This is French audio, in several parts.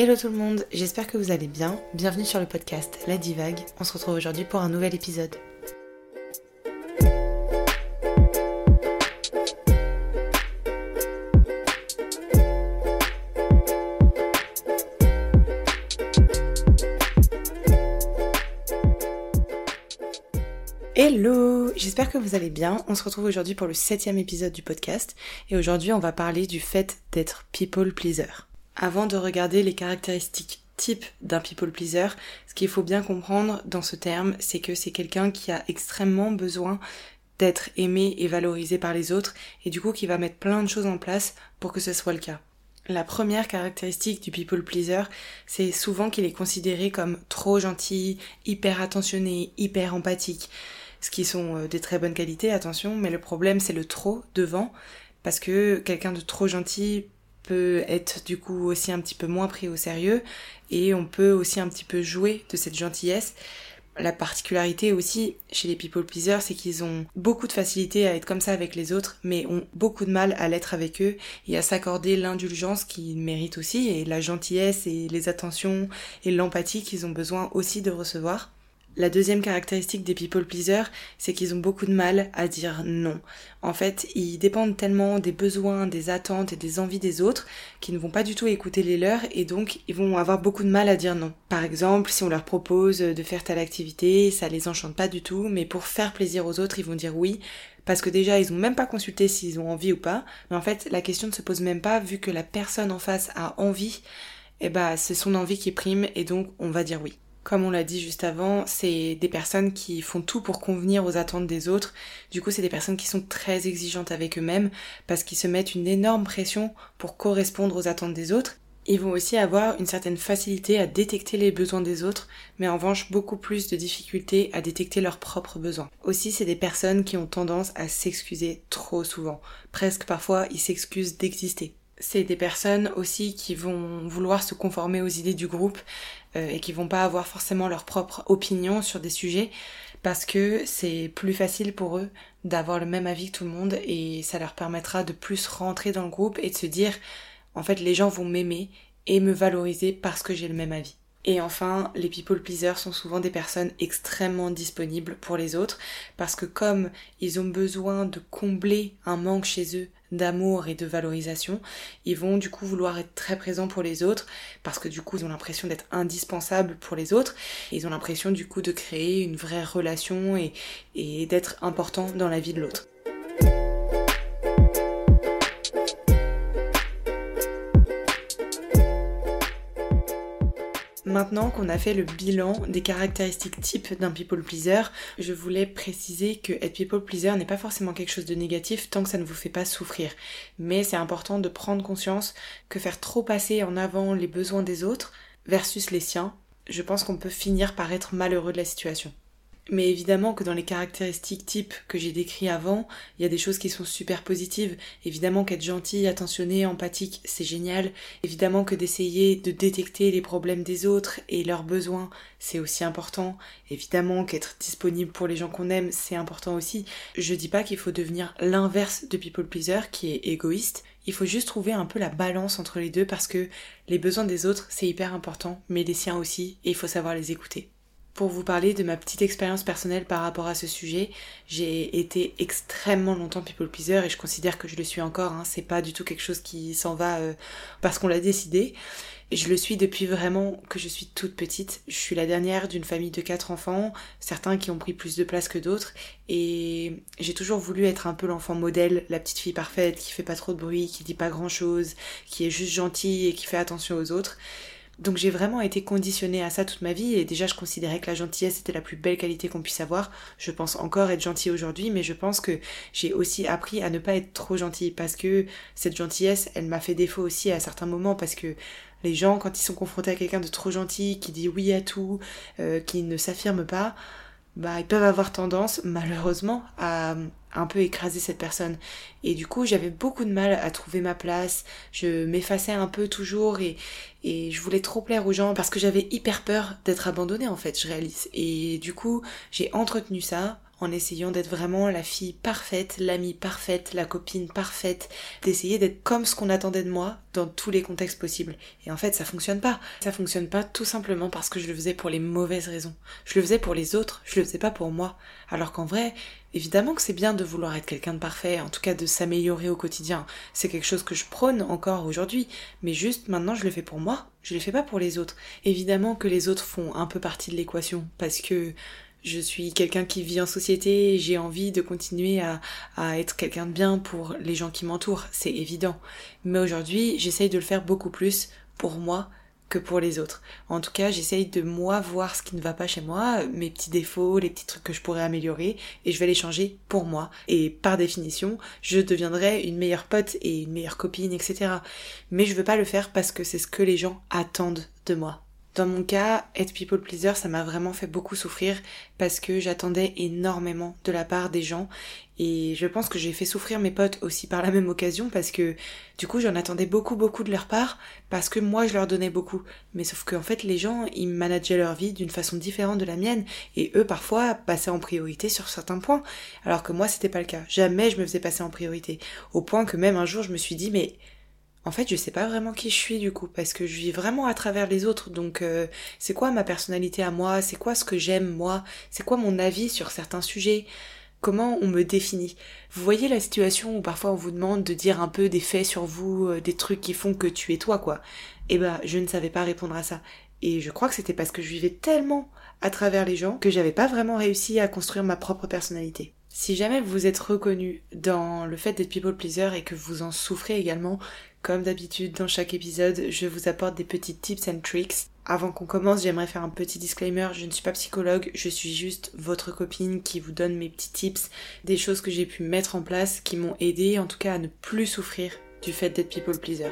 Hello tout le monde, j'espère que vous allez bien. Bienvenue sur le podcast La Divague. On se retrouve aujourd'hui pour un nouvel épisode. Hello, j'espère que vous allez bien. On se retrouve aujourd'hui pour le septième épisode du podcast et aujourd'hui on va parler du fait d'être people pleaser. Avant de regarder les caractéristiques types d'un people pleaser, ce qu'il faut bien comprendre dans ce terme, c'est que c'est quelqu'un qui a extrêmement besoin d'être aimé et valorisé par les autres et du coup qui va mettre plein de choses en place pour que ce soit le cas. La première caractéristique du people pleaser, c'est souvent qu'il est considéré comme trop gentil, hyper attentionné, hyper empathique ce qui sont euh, des très bonnes qualités, attention, mais le problème c'est le trop devant, parce que quelqu'un de trop gentil peut être du coup aussi un petit peu moins pris au sérieux, et on peut aussi un petit peu jouer de cette gentillesse. La particularité aussi chez les people pleasers, c'est qu'ils ont beaucoup de facilité à être comme ça avec les autres, mais ont beaucoup de mal à l'être avec eux et à s'accorder l'indulgence qu'ils méritent aussi, et la gentillesse et les attentions et l'empathie qu'ils ont besoin aussi de recevoir. La deuxième caractéristique des people pleasers, c'est qu'ils ont beaucoup de mal à dire non. En fait, ils dépendent tellement des besoins, des attentes et des envies des autres qu'ils ne vont pas du tout écouter les leurs et donc ils vont avoir beaucoup de mal à dire non. Par exemple, si on leur propose de faire telle activité, ça les enchante pas du tout, mais pour faire plaisir aux autres, ils vont dire oui parce que déjà ils ont même pas consulté s'ils ont envie ou pas. Mais en fait, la question ne se pose même pas vu que la personne en face a envie. Et eh bah, c'est son envie qui prime et donc on va dire oui comme on l'a dit juste avant, c'est des personnes qui font tout pour convenir aux attentes des autres. Du coup, c'est des personnes qui sont très exigeantes avec eux-mêmes parce qu'ils se mettent une énorme pression pour correspondre aux attentes des autres. Ils vont aussi avoir une certaine facilité à détecter les besoins des autres, mais en revanche beaucoup plus de difficultés à détecter leurs propres besoins. Aussi, c'est des personnes qui ont tendance à s'excuser trop souvent. Presque parfois, ils s'excusent d'exister c'est des personnes aussi qui vont vouloir se conformer aux idées du groupe euh, et qui vont pas avoir forcément leur propre opinion sur des sujets parce que c'est plus facile pour eux d'avoir le même avis que tout le monde et ça leur permettra de plus rentrer dans le groupe et de se dire en fait les gens vont m'aimer et me valoriser parce que j'ai le même avis. Et enfin, les people pleasers sont souvent des personnes extrêmement disponibles pour les autres parce que comme ils ont besoin de combler un manque chez eux d'amour et de valorisation, ils vont du coup vouloir être très présents pour les autres parce que du coup ils ont l'impression d'être indispensables pour les autres, ils ont l'impression du coup de créer une vraie relation et, et d'être important dans la vie de l'autre. Maintenant qu'on a fait le bilan des caractéristiques types d'un people pleaser, je voulais préciser que être people pleaser n'est pas forcément quelque chose de négatif tant que ça ne vous fait pas souffrir. Mais c'est important de prendre conscience que faire trop passer en avant les besoins des autres versus les siens, je pense qu'on peut finir par être malheureux de la situation. Mais évidemment que dans les caractéristiques types que j'ai décrits avant, il y a des choses qui sont super positives. Évidemment qu'être gentil, attentionné, empathique, c'est génial. Évidemment que d'essayer de détecter les problèmes des autres et leurs besoins, c'est aussi important. Évidemment qu'être disponible pour les gens qu'on aime, c'est important aussi. Je dis pas qu'il faut devenir l'inverse de people pleaser qui est égoïste. Il faut juste trouver un peu la balance entre les deux parce que les besoins des autres, c'est hyper important, mais les siens aussi, et il faut savoir les écouter pour vous parler de ma petite expérience personnelle par rapport à ce sujet. J'ai été extrêmement longtemps people pleaser et je considère que je le suis encore. Hein. C'est pas du tout quelque chose qui s'en va euh, parce qu'on l'a décidé. Je le suis depuis vraiment que je suis toute petite. Je suis la dernière d'une famille de quatre enfants, certains qui ont pris plus de place que d'autres, et j'ai toujours voulu être un peu l'enfant modèle, la petite fille parfaite qui fait pas trop de bruit, qui dit pas grand chose, qui est juste gentille et qui fait attention aux autres. Donc j'ai vraiment été conditionnée à ça toute ma vie et déjà je considérais que la gentillesse était la plus belle qualité qu'on puisse avoir. Je pense encore être gentille aujourd'hui mais je pense que j'ai aussi appris à ne pas être trop gentille parce que cette gentillesse elle m'a fait défaut aussi à certains moments parce que les gens quand ils sont confrontés à quelqu'un de trop gentil qui dit oui à tout, euh, qui ne s'affirme pas, bah ils peuvent avoir tendance malheureusement à un peu écraser cette personne. Et du coup, j'avais beaucoup de mal à trouver ma place. Je m'effaçais un peu toujours et, et je voulais trop plaire aux gens parce que j'avais hyper peur d'être abandonnée en fait, je réalise. Et du coup, j'ai entretenu ça en essayant d'être vraiment la fille parfaite, l'amie parfaite, la copine parfaite, d'essayer d'être comme ce qu'on attendait de moi dans tous les contextes possibles. Et en fait, ça fonctionne pas. Ça fonctionne pas tout simplement parce que je le faisais pour les mauvaises raisons. Je le faisais pour les autres, je le faisais pas pour moi. Alors qu'en vrai, évidemment que c'est bien de vouloir être quelqu'un de parfait, en tout cas de s'améliorer au quotidien. C'est quelque chose que je prône encore aujourd'hui, mais juste maintenant je le fais pour moi, je le fais pas pour les autres. Évidemment que les autres font un peu partie de l'équation parce que je suis quelqu'un qui vit en société et j'ai envie de continuer à, à être quelqu'un de bien pour les gens qui m'entourent, c'est évident. Mais aujourd'hui, j'essaye de le faire beaucoup plus pour moi que pour les autres. En tout cas, j'essaye de moi voir ce qui ne va pas chez moi, mes petits défauts, les petits trucs que je pourrais améliorer, et je vais les changer pour moi. Et par définition, je deviendrai une meilleure pote et une meilleure copine, etc. Mais je veux pas le faire parce que c'est ce que les gens attendent de moi. Dans mon cas, être people pleaser, ça m'a vraiment fait beaucoup souffrir parce que j'attendais énormément de la part des gens et je pense que j'ai fait souffrir mes potes aussi par la même occasion parce que du coup j'en attendais beaucoup beaucoup de leur part parce que moi je leur donnais beaucoup. Mais sauf qu'en fait les gens ils manageaient leur vie d'une façon différente de la mienne et eux parfois passaient en priorité sur certains points alors que moi c'était pas le cas. Jamais je me faisais passer en priorité. Au point que même un jour je me suis dit mais en fait, je sais pas vraiment qui je suis du coup, parce que je vis vraiment à travers les autres. Donc, euh, c'est quoi ma personnalité à moi? C'est quoi ce que j'aime moi? C'est quoi mon avis sur certains sujets? Comment on me définit? Vous voyez la situation où parfois on vous demande de dire un peu des faits sur vous, euh, des trucs qui font que tu es toi, quoi. Eh ben, je ne savais pas répondre à ça. Et je crois que c'était parce que je vivais tellement à travers les gens que j'avais pas vraiment réussi à construire ma propre personnalité. Si jamais vous êtes reconnu dans le fait d'être people pleaser et que vous en souffrez également, comme d'habitude, dans chaque épisode, je vous apporte des petits tips and tricks. Avant qu'on commence, j'aimerais faire un petit disclaimer. Je ne suis pas psychologue, je suis juste votre copine qui vous donne mes petits tips, des choses que j'ai pu mettre en place qui m'ont aidé en tout cas à ne plus souffrir du fait d'être people pleaser.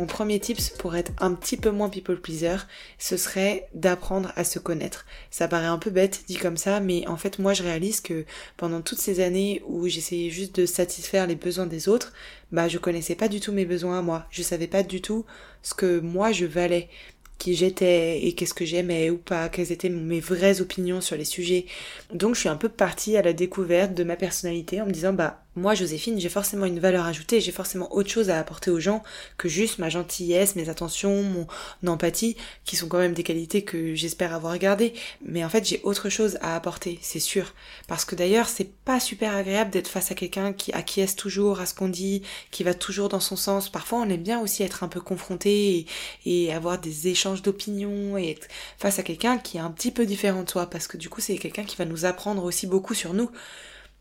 Mon premier tips pour être un petit peu moins people pleaser, ce serait d'apprendre à se connaître. Ça paraît un peu bête dit comme ça, mais en fait moi je réalise que pendant toutes ces années où j'essayais juste de satisfaire les besoins des autres, bah je connaissais pas du tout mes besoins à moi. Je savais pas du tout ce que moi je valais qui j'étais et qu'est-ce que j'aimais ou pas, quelles étaient mes vraies opinions sur les sujets. Donc je suis un peu partie à la découverte de ma personnalité en me disant bah moi Joséphine j'ai forcément une valeur ajoutée, j'ai forcément autre chose à apporter aux gens que juste ma gentillesse, mes attentions, mon empathie, qui sont quand même des qualités que j'espère avoir gardées. Mais en fait j'ai autre chose à apporter, c'est sûr. Parce que d'ailleurs c'est pas super agréable d'être face à quelqu'un qui acquiesce toujours à ce qu'on dit, qui va toujours dans son sens. Parfois on aime bien aussi être un peu confronté et, avoir des échanges d'opinion et être face à quelqu'un qui est un petit peu différent de toi parce que du coup c'est quelqu'un qui va nous apprendre aussi beaucoup sur nous.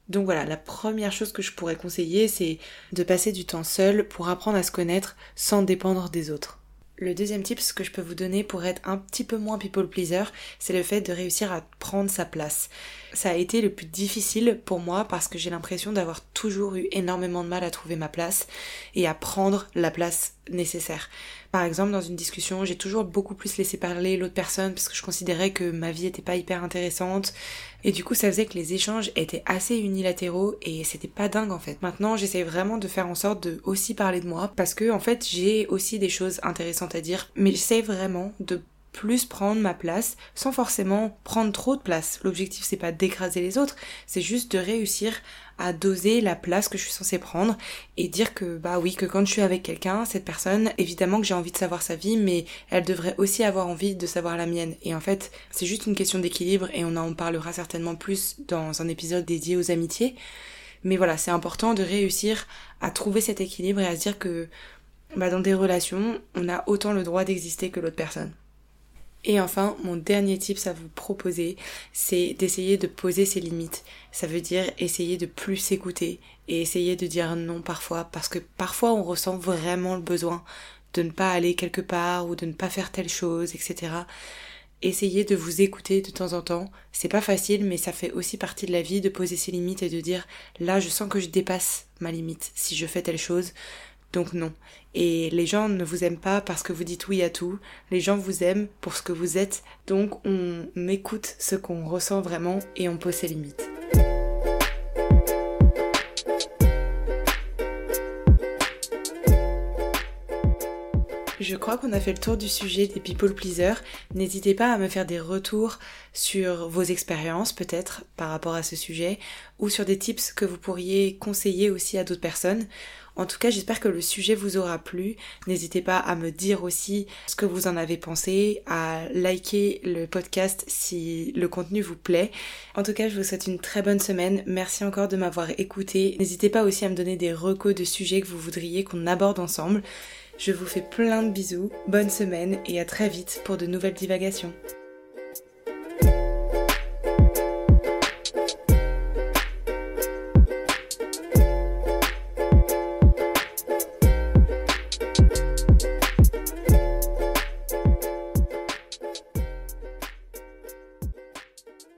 Donc voilà, la première chose que je pourrais conseiller c'est de passer du temps seul pour apprendre à se connaître sans dépendre des autres. Le deuxième tip que je peux vous donner pour être un petit peu moins people pleaser, c'est le fait de réussir à prendre sa place. Ça a été le plus difficile pour moi parce que j'ai l'impression d'avoir toujours eu énormément de mal à trouver ma place et à prendre la place nécessaire. Par exemple, dans une discussion, j'ai toujours beaucoup plus laissé parler l'autre personne parce que je considérais que ma vie était pas hyper intéressante. Et du coup, ça faisait que les échanges étaient assez unilatéraux et c'était pas dingue en fait. Maintenant, j'essaie vraiment de faire en sorte de aussi parler de moi parce que en fait, j'ai aussi des choses intéressantes à dire, mais j'essaie vraiment de plus prendre ma place sans forcément prendre trop de place. L'objectif c'est pas d'écraser les autres, c'est juste de réussir à doser la place que je suis censée prendre et dire que bah oui que quand je suis avec quelqu'un, cette personne, évidemment que j'ai envie de savoir sa vie, mais elle devrait aussi avoir envie de savoir la mienne. Et en fait, c'est juste une question d'équilibre et on en parlera certainement plus dans un épisode dédié aux amitiés. Mais voilà, c'est important de réussir à trouver cet équilibre et à se dire que bah, dans des relations, on a autant le droit d'exister que l'autre personne. Et enfin, mon dernier tip à vous proposer, c'est d'essayer de poser ses limites. Ça veut dire essayer de plus s'écouter et essayer de dire non parfois parce que parfois on ressent vraiment le besoin de ne pas aller quelque part ou de ne pas faire telle chose, etc. Essayez de vous écouter de temps en temps. C'est pas facile, mais ça fait aussi partie de la vie de poser ses limites et de dire là je sens que je dépasse ma limite si je fais telle chose. Donc non. Et les gens ne vous aiment pas parce que vous dites oui à tout. Les gens vous aiment pour ce que vous êtes. Donc on écoute ce qu'on ressent vraiment et on pose ses limites. je crois qu'on a fait le tour du sujet des people pleasers. N'hésitez pas à me faire des retours sur vos expériences peut-être par rapport à ce sujet ou sur des tips que vous pourriez conseiller aussi à d'autres personnes. En tout cas, j'espère que le sujet vous aura plu. N'hésitez pas à me dire aussi ce que vous en avez pensé, à liker le podcast si le contenu vous plaît. En tout cas, je vous souhaite une très bonne semaine. Merci encore de m'avoir écouté. N'hésitez pas aussi à me donner des recos de sujets que vous voudriez qu'on aborde ensemble. Je vous fais plein de bisous, bonne semaine et à très vite pour de nouvelles divagations.